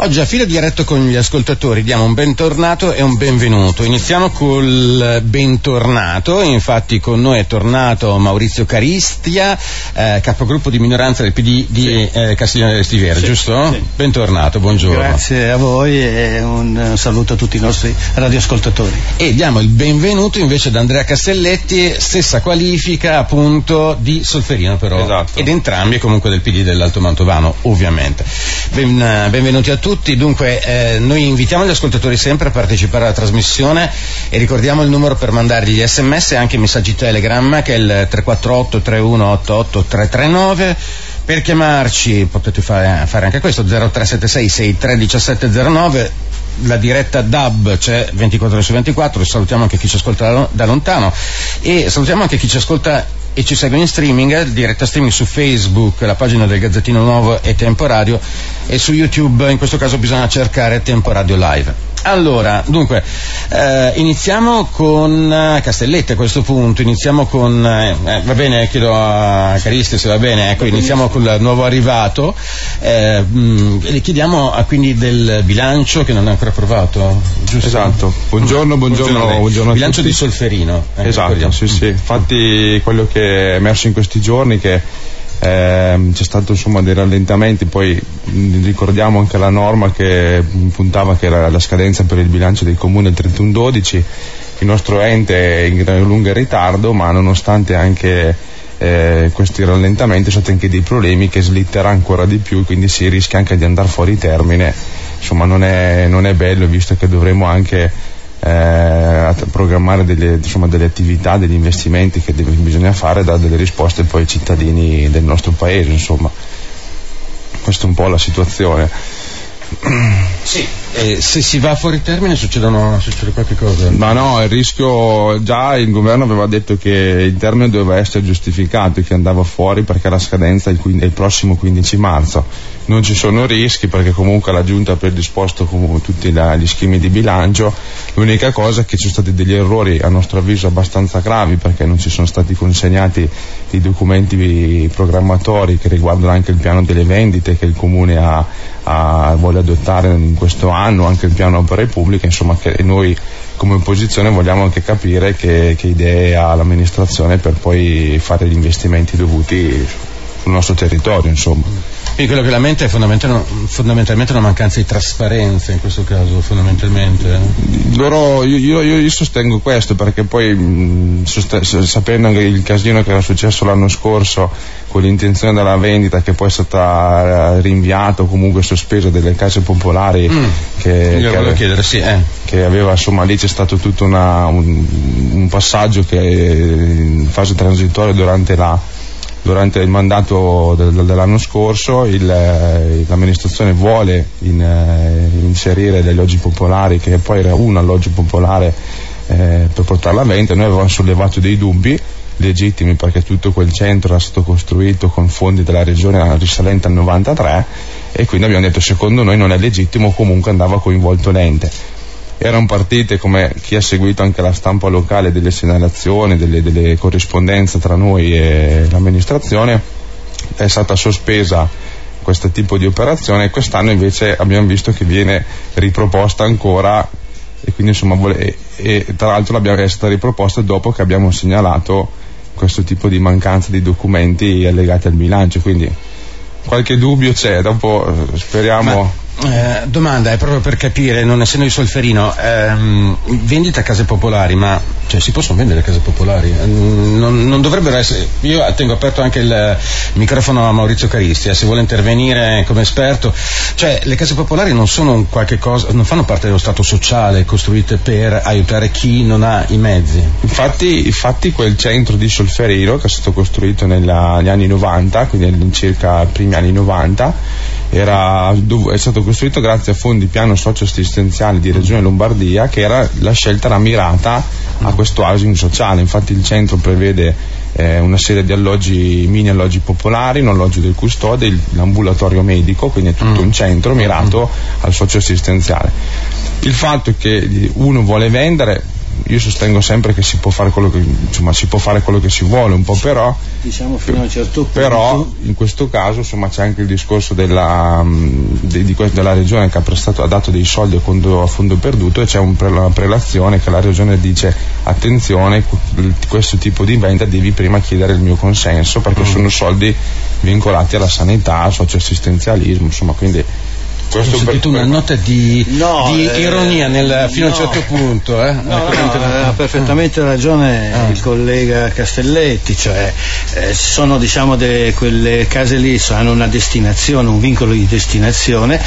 Oggi a filo diretto con gli ascoltatori diamo un bentornato e un benvenuto. Iniziamo col bentornato, infatti con noi è tornato Maurizio Caristia, eh, capogruppo di minoranza del PD di sì. eh, Castiglione del Stivere, sì. giusto? Sì. Bentornato, buongiorno. Grazie a voi e un saluto a tutti i nostri radioascoltatori. E diamo il benvenuto invece ad Andrea Castelletti, stessa qualifica appunto di Solferino però, esatto. ed entrambi comunque del PD dell'Alto Mantovano, ovviamente. Ben, benvenuti a tutti tutti, dunque eh, noi invitiamo gli ascoltatori sempre a partecipare alla trasmissione e ricordiamo il numero per mandargli gli sms e anche i messaggi telegram che è il 348 3188 339 per chiamarci potete fare, fare anche questo 0376 631709 la diretta DAB c'è 24 ore su 24 salutiamo anche chi ci ascolta da lontano e salutiamo anche chi ci ascolta e ci segue in streaming, diretta streaming su Facebook, la pagina del Gazzettino Nuovo e Tempo Radio e su YouTube, in questo caso bisogna cercare Tempo Radio Live. Allora, dunque, eh, iniziamo con eh, Castellette a questo punto, iniziamo con, eh, eh, va bene, chiedo a Caristi se va bene, ecco, iniziamo con il nuovo arrivato, eh, mh, mm, le chiediamo ah, quindi del bilancio che non è ancora approvato, giusto? Esatto, buongiorno, buongiorno, buongiorno, buongiorno Bilancio di Solferino. Eh, esatto, sì, sì, infatti quello che è emerso in questi giorni che eh, c'è stato insomma dei rallentamenti, poi ricordiamo anche la norma che puntava che era la scadenza per il bilancio dei comuni il 31-12, il nostro ente è in gran lunga ritardo, ma nonostante anche eh, questi rallentamenti sono stati anche dei problemi che slitterà ancora di più, quindi si rischia anche di andare fuori termine, insomma non è, non è bello visto che dovremo anche eh, programmare delle, insomma, delle, attività, degli investimenti che deve, bisogna fare, dare delle risposte poi ai cittadini del nostro paese, insomma. Questa è un po' la situazione. Sì, eh, se si va fuori termine succedono, succede qualche cosa? Ma no, il rischio, già il governo aveva detto che il termine doveva essere giustificato e che andava fuori perché la scadenza è il, il prossimo 15 marzo. Non ci sono rischi perché comunque la Giunta ha predisposto tutti gli schemi di bilancio, l'unica cosa è che ci sono stati degli errori a nostro avviso abbastanza gravi perché non ci sono stati consegnati i documenti programmatori che riguardano anche il piano delle vendite che il Comune ha, ha, vuole adottare in questo anno, anche il piano opere pubbliche, insomma che noi come opposizione vogliamo anche capire che, che idee ha l'amministrazione per poi fare gli investimenti dovuti sul nostro territorio. Insomma. Quindi quello che lamenta è fondamentalmente una mancanza di trasparenza in questo caso, fondamentalmente. Loro, io, io, io, sostengo questo perché poi mh, sost- sapendo il casino che era successo l'anno scorso con l'intenzione della vendita che poi è stata eh, rinviata o comunque sospesa delle case popolari mm. che, che, ave- chiedere, sì, eh. che, aveva insomma lì c'è stato tutto una, un, un passaggio che in fase transitoria durante la durante il mandato del, dell'anno scorso il, eh, l'amministrazione vuole in, eh, inserire degli alloggi popolari che poi era un alloggio popolare eh, per portarla a vendita noi avevamo sollevato dei dubbi legittimi perché tutto quel centro era stato costruito con fondi della regione risalente al 93 e quindi abbiamo detto secondo noi non è legittimo comunque andava coinvolto l'ente erano partite come chi ha seguito anche la stampa locale delle segnalazioni, delle, delle corrispondenze tra noi e l'amministrazione, è stata sospesa questo tipo di operazione e quest'anno invece abbiamo visto che viene riproposta ancora e quindi insomma e, e tra l'altro è stata riproposta dopo che abbiamo segnalato questo tipo di mancanza di documenti allegati al bilancio quindi qualche dubbio c'è dopo eh, speriamo Ma eh, domanda è proprio per capire, non essendo di Solferino, ehm, vendita a case popolari, ma cioè, si possono vendere case popolari? Non, non, dovrebbero essere. Io tengo aperto anche il microfono a Maurizio Caristia, se vuole intervenire come esperto. Cioè, le case popolari non sono qualche cosa, non fanno parte dello Stato sociale costruite per aiutare chi non ha i mezzi. Infatti, infatti quel centro di Solferino che è stato costruito negli anni 90, quindi circa i primi anni 90, era, è stato costruito grazie a fondi piano socio-assistenziale di Regione Lombardia che era, la scelta era mirata a questo housing sociale, infatti il centro prevede eh, una serie di alloggi, mini alloggi popolari, un alloggio del custode, l'ambulatorio medico, quindi è tutto mm. un centro mirato mm. al socio-assistenziale. Il fatto che uno vuole vendere io sostengo sempre che si può fare quello che, insomma, si può fare quello che si vuole, un po' però, diciamo fino a un certo punto. però in questo caso insomma, c'è anche il discorso della, di, di, della regione che ha, prestato, ha, dato dei soldi a fondo, a fondo perduto e c'è un, una prelazione che la regione dice attenzione, questo tipo di vendita devi prima chiedere il mio consenso perché mm. sono soldi vincolati alla sanità, al socioassistenzialismo, insomma quindi questo ho sentito una nota di, no, di eh, ironia nel, fino no, a un certo punto. Eh? No, ha perfettamente ragione ah. il collega Castelletti, cioè eh, sono diciamo de, quelle case lì hanno una destinazione, un vincolo di destinazione,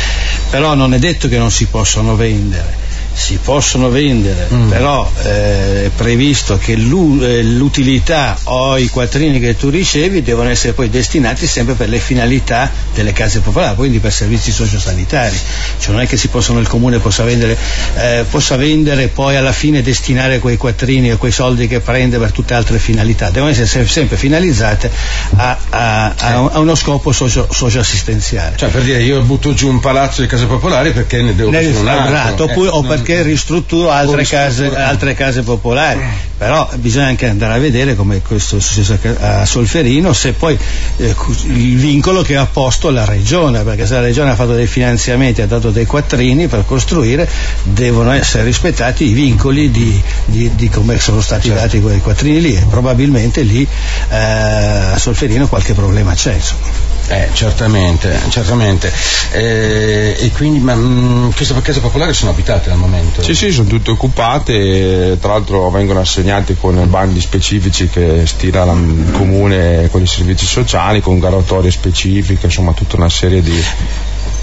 però non è detto che non si possono vendere si possono vendere, mm. però eh, è previsto che eh, l'utilità o i quattrini che tu ricevi devono essere poi destinati sempre per le finalità delle case popolari, quindi per servizi sociosanitari. Cioè non è che si possono, il comune possa vendere, eh, possa vendere e poi alla fine destinare quei quattrini o quei soldi che prende per tutte altre finalità, devono essere sempre finalizzate a, a, a, a uno scopo socio, socioassistenziale. Cioè per dire io butto giù un palazzo di case popolari perché ne devo ne, un altro. Oppure, eh, o perché perché ristrutturo altre case, altre case popolari, però bisogna anche andare a vedere come questo è successo a Solferino, se poi eh, il vincolo che ha posto la regione, perché se la regione ha fatto dei finanziamenti, ha dato dei quattrini per costruire, devono essere rispettati i vincoli di, di, di come sono stati certo. dati quei quattrini lì e probabilmente lì eh, a Solferino qualche problema c'è. Insomma. Eh, certamente, certamente. Eh, e quindi, ma mh, mm, queste case popolari sono abitate al momento? Sì, sì, sono tutte occupate, tra l'altro vengono assegnate con bandi specifici che stila il comune con i servizi sociali, con garatorie specifiche, insomma tutta una serie di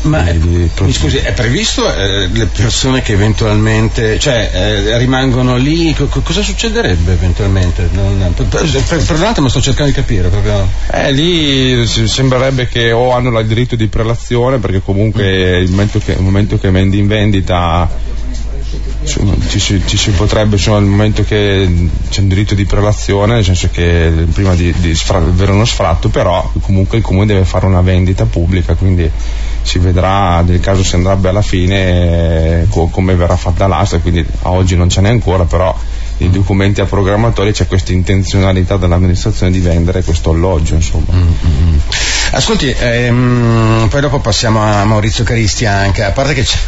ma di, di mi scusi, è previsto eh, le persone che eventualmente, cioè, eh, rimangono lì, co- cosa succederebbe eventualmente? Non, per, per, per, un attimo sto cercando di capire. Proprio. Eh, lì sembrerebbe che o hanno il diritto di prelazione, perché comunque mm. il, momento che, il momento che vendi in vendita ci, si, ci, si, potrebbe, insomma, nel momento che c'è un diritto di prelazione, nel senso che prima di, di sfra- avere uno sfratto, però comunque il comune deve fare una vendita pubblica, quindi si vedrà nel caso se andrebbe alla fine co- come verrà fatta l'asta, quindi a oggi non ce n'è ancora, però nei documenti a programmatori c'è questa intenzionalità dell'amministrazione di vendere questo alloggio. Insomma. Mm-hmm. Ascolti, ehm, poi dopo passiamo a Maurizio Caristi anche, a parte che c'è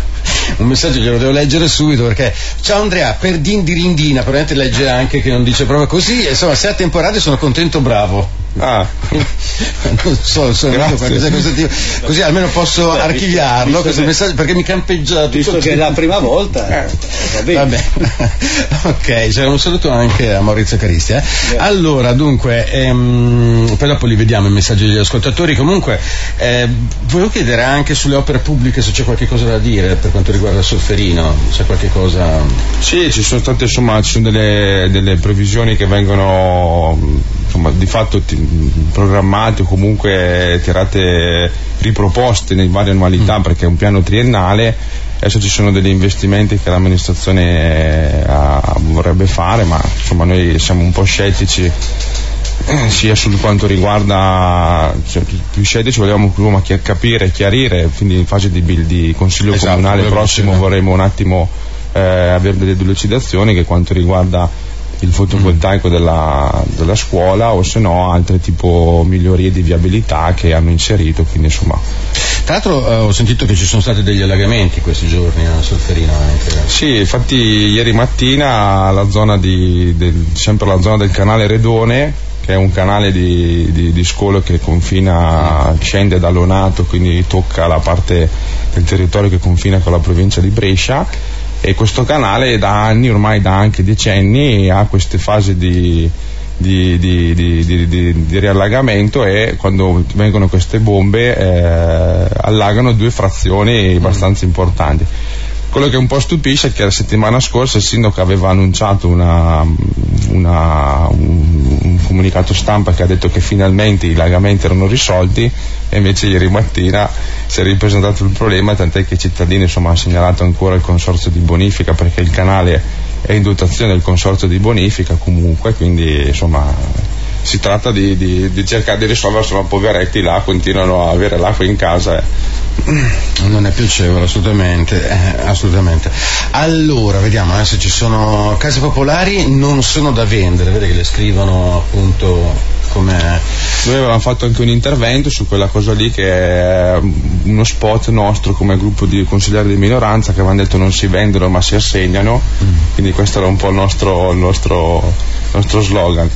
un messaggio glielo devo leggere subito perché ciao Andrea, per din di rindina, probabilmente legge anche che non dice proprio così, insomma se a temporale sono contento, bravo. Ah, non so, sono qualcosa questo tipo. Così almeno posso Beh, archiviarlo visto questo messaggio perché mi campeggia tutto. Visto che è la prima volta, eh, va bene. ok, c'è un saluto anche a Maurizio Caristi. Eh. Allora, dunque, ehm, poi dopo li vediamo i messaggi degli ascoltatori. Comunque, eh, volevo chiedere anche sulle opere pubbliche se c'è qualche cosa da dire per quanto riguarda Solferino, c'è qualche cosa. Sì, ci sono state insomma, ci sono delle, delle previsioni che vengono insomma, di fatto ti, programmate o comunque tirate riproposte nelle varie annualità mm. perché è un piano triennale adesso ci sono degli investimenti che l'amministrazione eh, vorrebbe fare ma insomma noi siamo un po' scettici eh, sia sul quanto riguarda cioè, più scettici vogliamo prima capire e chiarire quindi in fase di, di consiglio esatto, comunale prossimo vorremmo un attimo eh, avere delle delucidazioni che quanto riguarda il fotovoltaico della, della scuola o se no altre tipo migliorie di viabilità che hanno inserito, quindi insomma. Tra l'altro eh, ho sentito che ci sono stati degli allagamenti questi giorni a Solferino anche. Sì, infatti ieri mattina la zona di, del, sempre la zona del canale Redone che è un canale di, di, di scolo che confina, scende da Lonato, quindi tocca la parte del territorio che confina con la provincia di Brescia e questo canale da anni, ormai da anche decenni, ha queste fasi di, di, di, di, di, riallagamento e quando vengono queste bombe eh, allagano due frazioni abbastanza importanti. Quello che un po' stupisce è che la settimana scorsa il sindaco aveva annunciato una, una, un, un, comunicato stampa che ha detto che finalmente i lagamenti erano risolti e invece ieri mattina si è ripresentato il problema tant'è che i cittadini insomma, hanno segnalato ancora il consorzio di bonifica perché il canale è in dotazione del consorzio di bonifica comunque quindi insomma si tratta di, di, di cercare di risolvere, sono poveretti là, continuano a avere l'acqua in casa. Eh. Non è piacevole, assolutamente, eh, assolutamente. Allora, vediamo se ci sono case popolari, non sono da vendere, vede che le scrivono appunto come... Noi avevamo fatto anche un intervento su quella cosa lì che è uno spot nostro come gruppo di consiglieri di minoranza che avevano detto non si vendono ma si assegnano, mm. quindi questo era un po' il nostro, il nostro, il nostro slogan.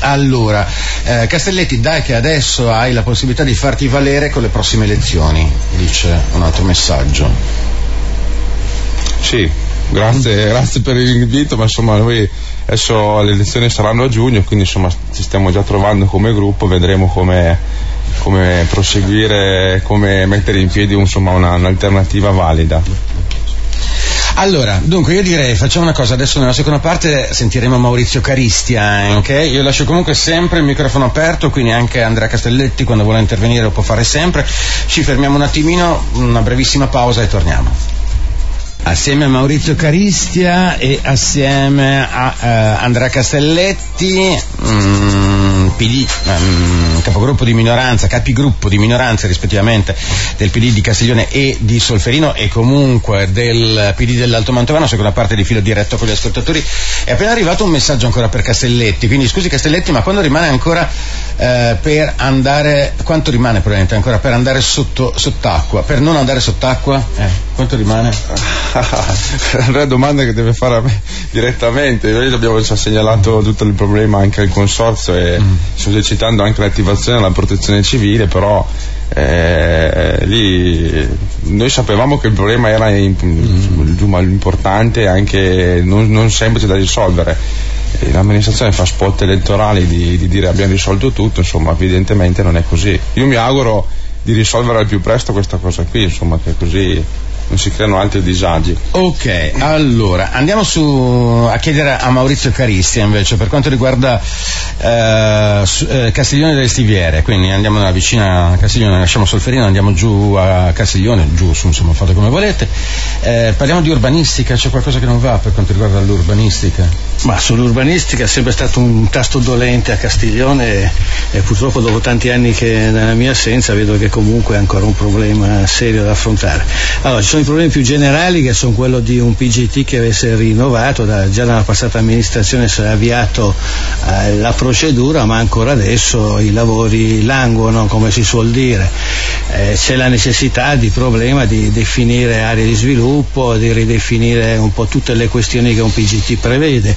Allora, eh, Castelletti, dai che adesso hai la possibilità di farti valere con le prossime elezioni, dice un altro messaggio. Sì, grazie, grazie per l'invito, ma insomma noi adesso le elezioni saranno a giugno, quindi insomma ci stiamo già trovando come gruppo, vedremo come, come proseguire, come mettere in piedi insomma, una, un'alternativa valida. Allora, dunque io direi facciamo una cosa, adesso nella seconda parte sentiremo Maurizio Caristi anche, io lascio comunque sempre il microfono aperto, quindi anche Andrea Castelletti quando vuole intervenire lo può fare sempre, ci fermiamo un attimino, una brevissima pausa e torniamo. Assieme a Maurizio Caristia e assieme a uh, Andrea Castelletti, mm, PD, um, capogruppo di minoranza, capigruppo di minoranza rispettivamente del PD di Castiglione e di Solferino e comunque del PD dell'Alto Mantovano, seconda parte di filo diretto con gli ascoltatori. È appena arrivato un messaggio ancora per Castelletti, quindi scusi Castelletti, ma quando rimane ancora eh, per andare, quanto rimane probabilmente ancora per andare sotto, sott'acqua? Per non andare sott'acqua? Eh, quanto rimane? è una domanda che deve fare a me direttamente. Noi abbiamo già segnalato tutto il problema anche al consorzio e mm. Sto esercitando anche l'attivazione della protezione civile, però eh, lì noi sapevamo che il problema era in, mm. importante e anche non, non semplice da risolvere l'amministrazione fa spot elettorali di, di, dire abbiamo risolto tutto, insomma evidentemente non è così. Io mi auguro di risolvere al più presto questa cosa qui, insomma che così non si creano altri disagi. Ok, allora andiamo su, a chiedere a Maurizio Caristia invece per quanto riguarda eh, eh, Castiglione delle Stiviere, quindi andiamo nella vicina Castiglione, lasciamo Solferino, andiamo giù a Castiglione, giù su, insomma fate come volete. Eh, parliamo di urbanistica, c'è qualcosa che non va per quanto riguarda l'urbanistica? Ma sull'urbanistica è sempre stato un tasto dolente a Castiglione e, e purtroppo dopo tanti anni che nella mia assenza vedo che comunque è ancora un problema serio da affrontare. Allora, ci sono i problemi più generali che sono quello di un PGT che deve essere rinnovato, da, già dalla passata amministrazione si è avviato eh, la procedura ma ancora adesso i lavori languono come si suol dire. Eh, c'è la necessità di problema di definire aree di sviluppo, di ridefinire un po' tutte le questioni che un PGT prevede,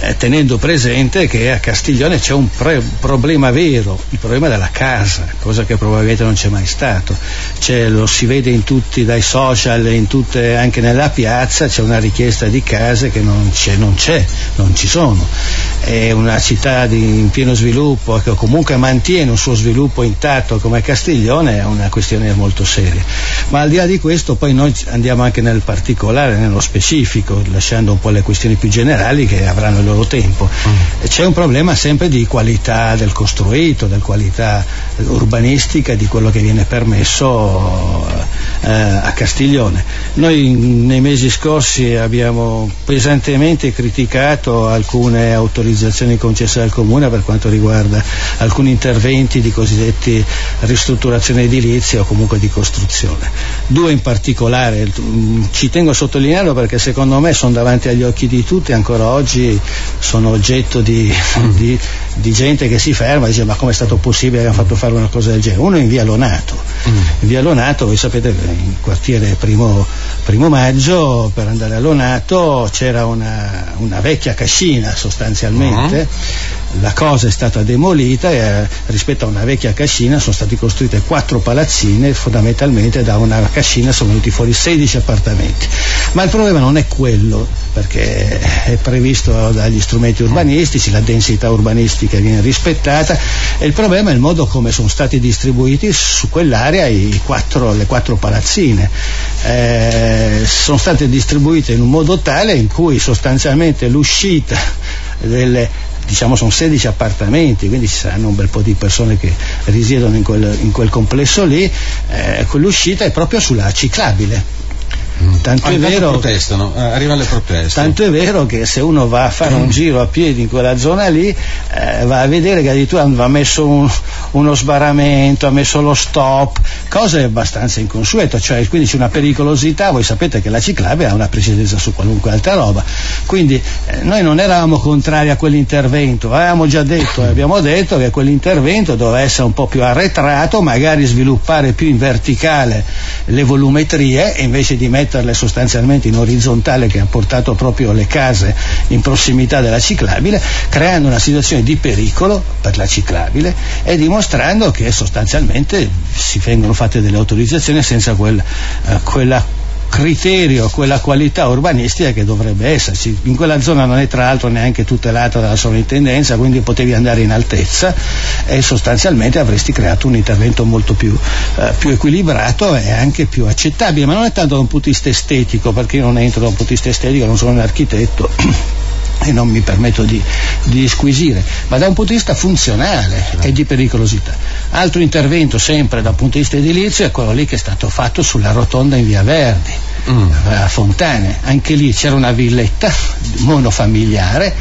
eh, tenendo presente che a Castiglione c'è un pre- problema vero, il problema della casa, cosa che probabilmente non c'è mai stato. C'è, lo si vede in tutti dai social tutte, anche nella piazza c'è una richiesta di case che non c'è, non c'è, non ci sono. È una città di, in pieno sviluppo che comunque mantiene un suo sviluppo intatto come Castiglione è una questione molto seria. Ma al di là di questo poi noi andiamo anche nel particolare, nello specifico, lasciando un po' le questioni più generali che avranno il loro tempo. Mm. C'è un problema sempre di qualità del costruito, di qualità urbanistica, di quello che viene permesso eh, a Castiglione. Noi nei mesi scorsi abbiamo pesantemente criticato alcune autorizzazioni concesse dal Comune per quanto riguarda alcuni interventi di cosiddetti ristrutturazione edilizia o comunque di costruzione. Due in particolare, ci tengo a sottolinearlo perché secondo me sono davanti agli occhi di tutti, ancora oggi sono oggetto di, di, di gente che si ferma e dice ma come è stato possibile che hanno fatto fare una cosa del genere? Uno in via Lonato, mm. in via Lonato voi sapete in quartiere primo primo, maggio per andare a Lonato c'era una, una vecchia cascina sostanzialmente, uh-huh. la cosa è stata demolita e eh, rispetto a una vecchia cascina sono state costruite quattro palazzine, fondamentalmente da una cascina sono venuti fuori 16 appartamenti. Ma il problema non è quello, perché è previsto dagli strumenti urbanistici, la densità urbanistica viene rispettata e il problema è il modo come sono stati distribuiti su quell'area quattro, le quattro palazzine. Eh, sono state distribuite in un modo tale in cui sostanzialmente l'uscita delle, diciamo sono 16 appartamenti, quindi ci saranno un bel po' di persone che risiedono in quel, in quel complesso lì, eh, quell'uscita è proprio sulla ciclabile Tanto è, vero, eh, arrivano le proteste. tanto è vero che se uno va a fare un giro a piedi in quella zona lì, eh, va a vedere che addirittura ha messo un, uno sbarramento, ha messo lo stop, cose abbastanza inconsuete, cioè quindi c'è una pericolosità, voi sapete che la ciclabile ha una precedenza su qualunque altra roba, quindi eh, noi non eravamo contrari a quell'intervento, avevamo già detto, abbiamo detto che quell'intervento doveva essere un po' più arretrato, magari sviluppare più in verticale le volumetrie e invece di metterle sostanzialmente in orizzontale che ha portato proprio le case in prossimità della ciclabile, creando una situazione di pericolo per la ciclabile e dimostrando che sostanzialmente si vengono fatte delle autorizzazioni senza quel, eh, quella criterio, quella qualità urbanistica che dovrebbe esserci. In quella zona non è tra l'altro neanche tutelata dalla sovrintendenza, quindi potevi andare in altezza e sostanzialmente avresti creato un intervento molto più, eh, più equilibrato e anche più accettabile, ma non è tanto da un punto di vista estetico, perché io non entro da un punto di vista estetico, non sono un architetto. e non mi permetto di, di squisire, ma da un punto di vista funzionale e di pericolosità. Altro intervento sempre dal punto di vista edilizio è quello lì che è stato fatto sulla rotonda in via Verdi, mm. a Fontane. Anche lì c'era una villetta monofamiliare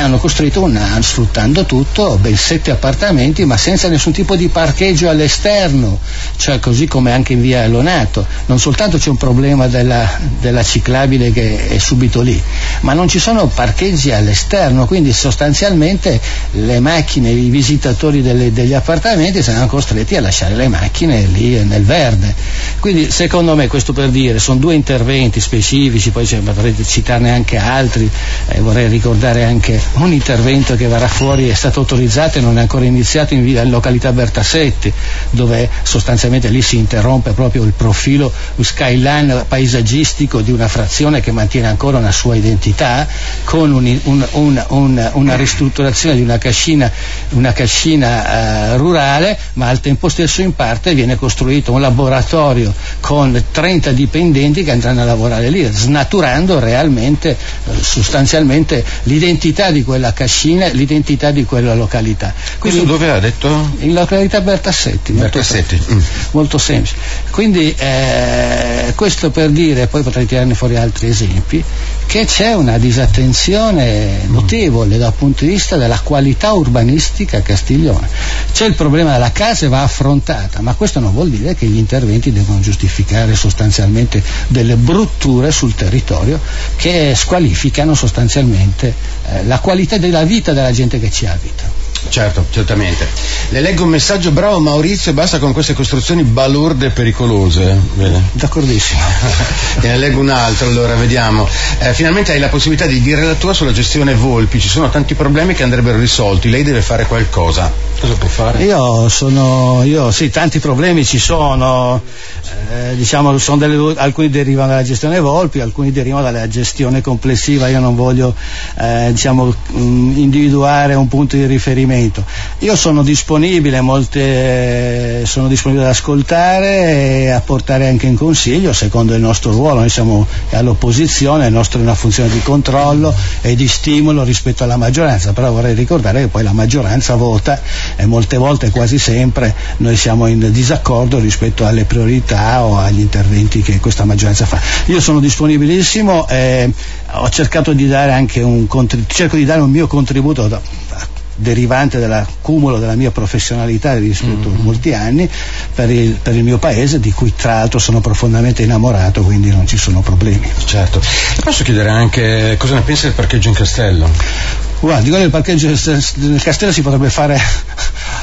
hanno costruito una, sfruttando tutto, ben sette appartamenti, ma senza nessun tipo di parcheggio all'esterno, cioè così come anche in via Lonato. Non soltanto c'è un problema della, della ciclabile che è subito lì, ma non ci sono parcheggi all'esterno, quindi sostanzialmente le macchine, i visitatori delle, degli appartamenti saranno costretti a lasciare le macchine lì nel verde. Quindi secondo me, questo per dire, sono due interventi specifici, poi potrei citarne anche altri, eh, vorrei ricordare anche un intervento che verrà fuori è stato autorizzato e non è ancora iniziato in, in località Bertassetti, dove sostanzialmente lì si interrompe proprio il profilo skyline paesaggistico di una frazione che mantiene ancora una sua identità, con un, un, un, una ristrutturazione di una cascina, una cascina uh, rurale, ma al tempo stesso in parte viene costruito un laboratorio con 30 dipendenti che andranno a lavorare lì, snaturando realmente, uh, sostanzialmente l'identità di quella cascina e l'identità di quella località. Quindi, Questo dove ha detto? In località Bertassetti. Bertassetti. Molto, mm. molto semplice. Quindi eh, questo per dire, poi potrei tirarne fuori altri esempi, che c'è una disattenzione notevole dal punto di vista della qualità urbanistica a Castiglione. C'è il problema della casa e va affrontata, ma questo non vuol dire che gli interventi devono giustificare sostanzialmente delle brutture sul territorio che squalificano sostanzialmente eh, la qualità della vita della gente che ci abita. Certo, certamente. Le leggo un messaggio, bravo Maurizio, basta con queste costruzioni balurde e pericolose. Bene. D'accordissimo. ne leggo un altro, allora, vediamo. Eh, finalmente hai la possibilità di dire la tua sulla gestione Volpi, ci sono tanti problemi che andrebbero risolti, lei deve fare qualcosa. Cosa può fare? Io sono, io sì, tanti problemi ci sono, eh, diciamo, sono delle, alcuni derivano dalla gestione Volpi, alcuni derivano dalla gestione complessiva, io non voglio, eh, diciamo, individuare un punto di riferimento riferimento. Io sono disponibile, molte, sono disponibile ad ascoltare e a portare anche in consiglio secondo il nostro ruolo, noi siamo all'opposizione, il nostro è una funzione di controllo e di stimolo rispetto alla maggioranza, però vorrei ricordare che poi la maggioranza vota e molte volte, quasi sempre, noi siamo in disaccordo rispetto alle priorità o agli interventi che questa maggioranza fa. Io sono disponibilissimo e ho cercato di dare anche un, cerco di dare un mio contributo da, derivante dall'accumulo della mia professionalità rispetto mm-hmm. a molti anni per il, per il, mio paese di cui tra l'altro sono profondamente innamorato quindi non ci sono problemi certo posso chiedere anche cosa ne pensi del parcheggio in castello? Guardi, del parcheggio del castello si potrebbe fare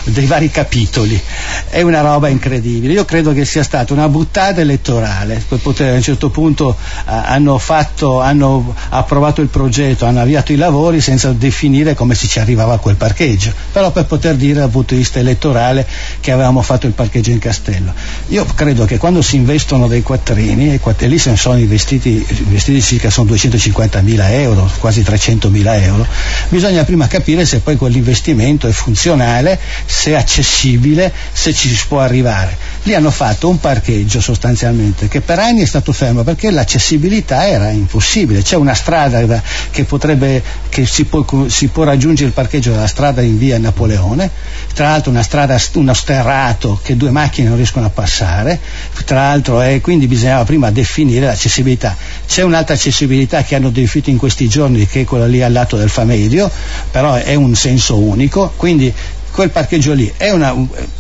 dei vari capitoli, è una roba incredibile. Io credo che sia stata una buttata elettorale, a un certo punto eh, hanno, fatto, hanno approvato il progetto, hanno avviato i lavori senza definire come si ci arrivava a quel parcheggio, però per poter dire dal punto di vista elettorale che avevamo fatto il parcheggio in castello. Io credo che quando si investono dei quattrini, e lì se ne sono investiti, investiti circa sono 250 mila euro, quasi 300 mila euro, bisogna prima capire se poi quell'investimento è funzionale, se accessibile, se ci si può arrivare. Lì hanno fatto un parcheggio sostanzialmente che per anni è stato fermo perché l'accessibilità era impossibile. C'è una strada che, potrebbe, che si, può, si può raggiungere il parcheggio della strada in via Napoleone, tra l'altro una strada, uno sterrato che due macchine non riescono a passare, tra l'altro è, quindi bisognava prima definire l'accessibilità. C'è un'altra accessibilità che hanno definito in questi giorni che è quella lì al lato del Famedio, però è un senso unico, quindi quel parcheggio lì è una,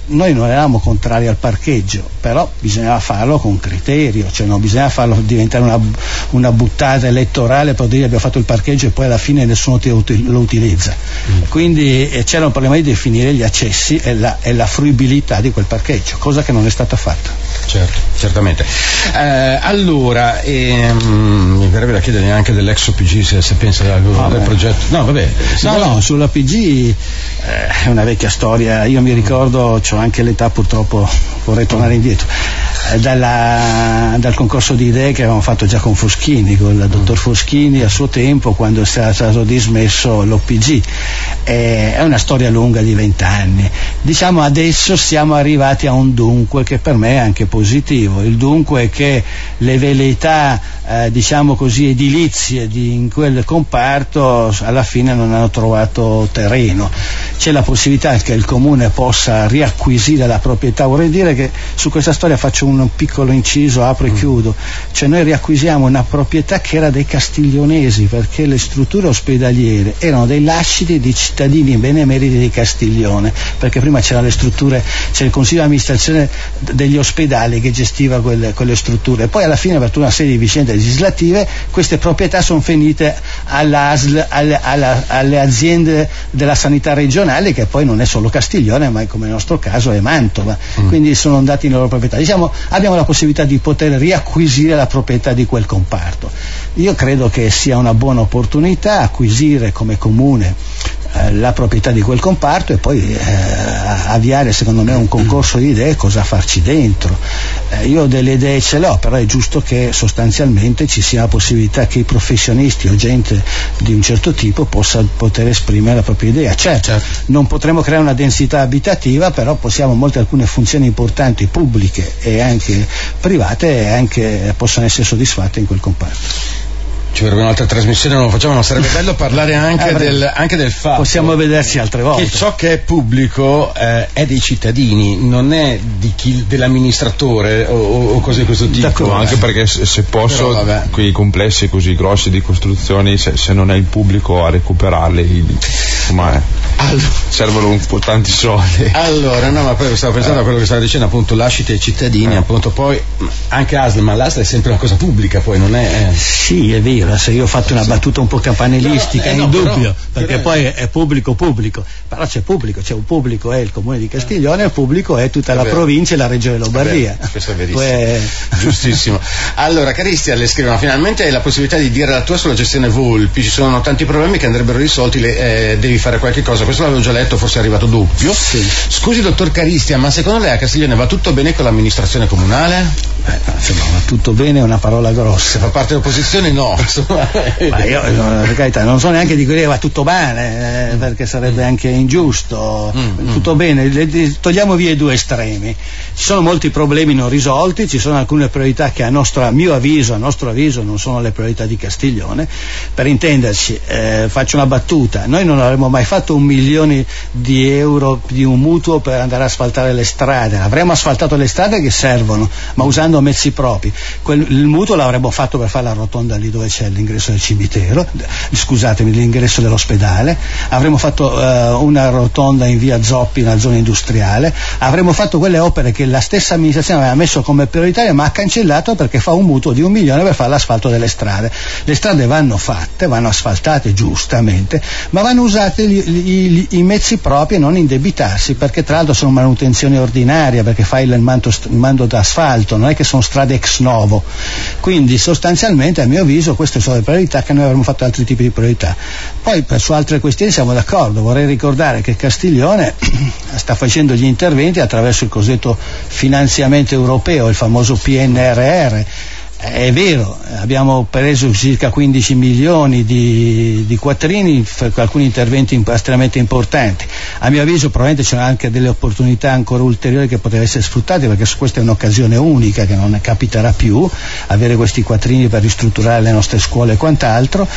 noi non eravamo contrari al parcheggio, però bisognava farlo con criterio, cioè non bisognava farlo diventare una, una buttata elettorale per dire abbiamo fatto il parcheggio e poi alla fine nessuno lo utilizza. Mm. Quindi eh, c'era un problema di definire gli accessi e la, e la, fruibilità di quel parcheggio, cosa che non è stata fatta. Certo, certamente. Eh, allora, ehm, mi verrebbe da chiedere anche dell'ex OPG se, se pensa del, del progetto. No, vabbè. No, no, sulla PG eh, è una vecchia storia, io mi ricordo, ho anche l'età purtroppo, vorrei tornare indietro, dalla, dal concorso di idee che avevamo fatto già con Foschini, con il dottor Foschini a suo tempo quando è stato dismesso l'OPG. È una storia lunga di vent'anni. Diciamo adesso siamo arrivati a un dunque che per me è anche positivo. Il dunque è che le velleità, eh, diciamo così, edilizie di, in quel comparto alla fine non hanno trovato terreno. C'è la possibilità che il comune possa riacquisire la proprietà. Vorrei dire che su questa storia faccio piccolo inciso, apro e mm. chiudo. Cioè noi riacquisiamo una proprietà che era dei castiglionesi perché le strutture ospedaliere erano dei lasciti di cittadini benemeriti di Castiglione, perché prima c'erano le strutture, c'era il consiglio di amministrazione degli ospedali che gestiva quelle, quelle strutture. Poi alla fine per tutta una serie di vicende legislative queste proprietà sono finite all'ASL, alle, alla, alle aziende della sanità regionale che poi non è solo Castiglione ma come nel nostro caso è Mantova, mm. quindi sono andati in loro proprietà. Diciamo abbiamo la possibilità di poter riacquisire la proprietà di quel comparto. Io credo che sia una buona opportunità acquisire come comune eh, la proprietà di quel comparto e poi eh, avviare secondo me un concorso di idee cosa farci dentro. Eh, io delle idee ce le ho, però è giusto che sostanzialmente ci sia la possibilità che i professionisti o gente di un certo tipo possa poter esprimere la propria idea. Certo, certo. non potremo creare una densità abitativa, però possiamo molte alcune funzioni importanti pubbliche e anche private anche, possono essere soddisfatte in quel comparto ci vorrebbe un'altra trasmissione, non lo facciamo, ma sarebbe bello parlare anche, del, anche del, fatto. Possiamo vederci altre volte. Che ciò che è pubblico eh, è dei cittadini, non è chi, dell'amministratore o, o, cose di questo tipo. D'accordo, anche perché se, se posso, Però, quei complessi così grossi di costruzioni, se, se, non è il pubblico a recuperarli, insomma, eh, allora, servono un po' tanti soldi. Allora, no, ma poi stavo pensando a quello che stava dicendo, appunto, lasciate ai cittadini, eh. appunto, poi anche ASL, ma l'ASL è sempre una cosa pubblica, poi non è. Eh. Sì, è vero se io ho fatto una battuta un po' campanelistica, no, eh, è indubbio, però, perché poi è pubblico pubblico, però c'è pubblico, c'è un pubblico è il comune di Castiglione, il pubblico è tutta è la provincia e la regione Lombardia. Questo è verissimo. È... Giustissimo. Allora, Caristia le scrivono, finalmente hai la possibilità di dire la tua sulla gestione Volpi, ci sono tanti problemi che andrebbero risolti, le, eh, devi fare qualche cosa, questo l'avevo già letto, forse è arrivato doppio. Sì. Scusi dottor Caristia, ma secondo lei a Castiglione va tutto bene con l'amministrazione comunale? Eh, insomma, va tutto bene è una parola grossa. Fa parte dell'opposizione no. Ma io per carità, non so neanche di dire va tutto bene, eh, perché sarebbe anche ingiusto. Mm, mm. tutto mm. bene, togliamo via i due estremi. Ci sono molti problemi non risolti, ci sono alcune priorità che a, nostro, a mio avviso, a nostro avviso, non sono le priorità di Castiglione. Per intenderci, eh, faccio una battuta, noi non avremmo mai fatto un milione di euro di un mutuo per andare a asfaltare le strade, avremmo asfaltato le strade che servono, ma usando mezzi propri. Quel, il mutuo l'avremmo fatto per fare la rotonda lì dove c'è l'ingresso del cimitero, scusatemi, l'ingresso dell'ospedale, avremmo fatto uh, una rotonda in via Zoppi nella zona industriale, avremmo fatto quelle opere che la stessa amministrazione aveva messo come prioritarie ma ha cancellato perché fa un mutuo di un milione per fare l'asfalto delle strade. Le strade vanno fatte, vanno asfaltate giustamente, ma vanno usati gli, gli, i mezzi propri e non indebitarsi perché tra l'altro sono manutenzione ordinaria perché fai il mando, mando d'asfalto, non è che sono strade ex novo. Quindi sostanzialmente a mio avviso queste sono le priorità che noi avremmo fatto altri tipi di priorità. Poi su altre questioni siamo d'accordo, vorrei ricordare che Castiglione sta facendo gli interventi attraverso il cosiddetto finanziamento europeo, il famoso PNRR è vero, abbiamo preso circa 15 milioni di, di quattrini per alcuni interventi estremamente importanti. A mio avviso probabilmente c'erano anche delle opportunità ancora ulteriori che potevano essere sfruttate perché questa è un'occasione unica che non capiterà più, avere questi quattrini per ristrutturare le nostre scuole e quant'altro.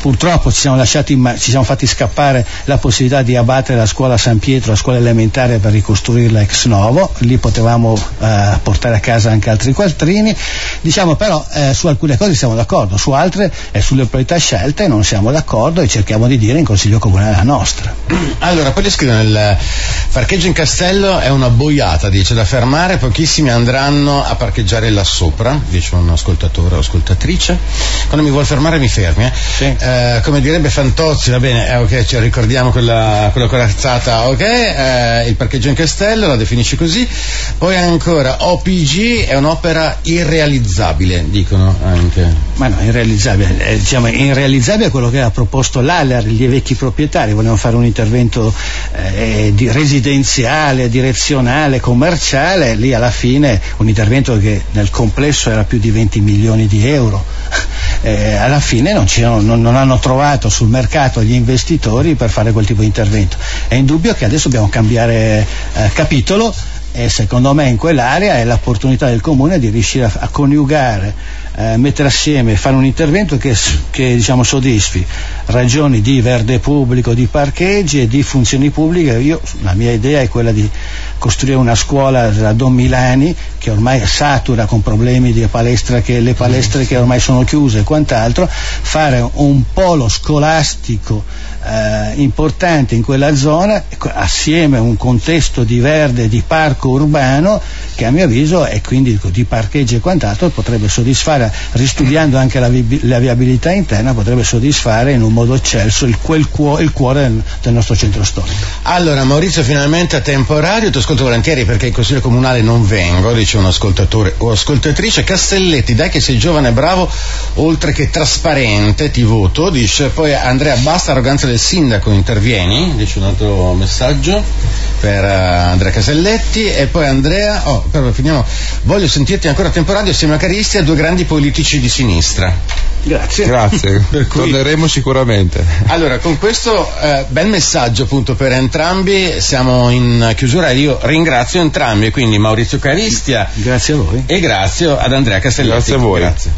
Purtroppo ci siamo, lasciati, ci siamo fatti scappare la possibilità di abbattere la scuola San Pietro, la scuola elementare per ricostruirla ex novo, lì potevamo eh, portare a casa anche altri quattrini. Diciamo però però eh, su alcune cose siamo d'accordo, su altre e sulle priorità scelte non siamo d'accordo e cerchiamo di dire in Consiglio Comunale la nostra. Allora, poi scrivono il parcheggio in castello è una boiata, dice, da fermare, pochissimi andranno a parcheggiare là sopra, dice un ascoltatore o ascoltatrice. Quando mi vuol fermare mi fermi, eh? Sì. Eh, come direbbe Fantozzi, va bene, eh, ok, ci ricordiamo quella, quella corazzata, ok, eh, il parcheggio in castello, la definisci così. Poi ancora, OPG è un'opera irrealizzabile dicono anche. Ma no, irrealizzabile, eh, diciamo, irrealizzabile quello che ha proposto l'Aler, gli vecchi proprietari, volevano fare un intervento eh, di residenziale, direzionale, commerciale, lì alla fine un intervento che nel complesso era più di 20 milioni di euro. Eh, alla fine non, non, non, hanno trovato sul mercato gli investitori per fare quel tipo di intervento. È indubbio che adesso dobbiamo cambiare eh, capitolo e secondo me in quell'area è l'opportunità del comune di riuscire a, a coniugare, eh, mettere assieme, fare un intervento che, che diciamo, soddisfi ragioni di verde pubblico, di parcheggi e di funzioni pubbliche. Io, la mia idea è quella di costruire una scuola da Don Milani che ormai satura con problemi di palestra che le palestre che ormai sono chiuse e quant'altro, fare un polo scolastico eh, importante in quella zona assieme a un contesto di verde, di parco urbano che a mio avviso e quindi di parcheggi e quant'altro potrebbe soddisfare, ristudiando anche la, la viabilità interna, potrebbe soddisfare in un modo eccelso il, quel, il cuore del, del, nostro centro storico. Allora Maurizio finalmente a tempo orario, ti ascolto volentieri perché in Consiglio Comunale non vengo, dice un ascoltatore o ascoltatrice, Castelletti dai che sei giovane e bravo, oltre che trasparente ti voto, dice. Poi Andrea basta arroganza del sindaco, intervieni, dice un altro messaggio per uh, Andrea Caselletti e poi Andrea, oh, però finiamo, voglio sentirti ancora a tempo radio assieme a Caristi a due grandi politici di sinistra. Grazie. Grazie, cui... torneremo sicuramente. Allora, con questo eh, bel messaggio appunto per entrambi siamo in chiusura e io ringrazio entrambi, quindi Maurizio Caristia. Grazie a voi. E grazie ad Andrea Castelletti. Grazie a voi. Grazie.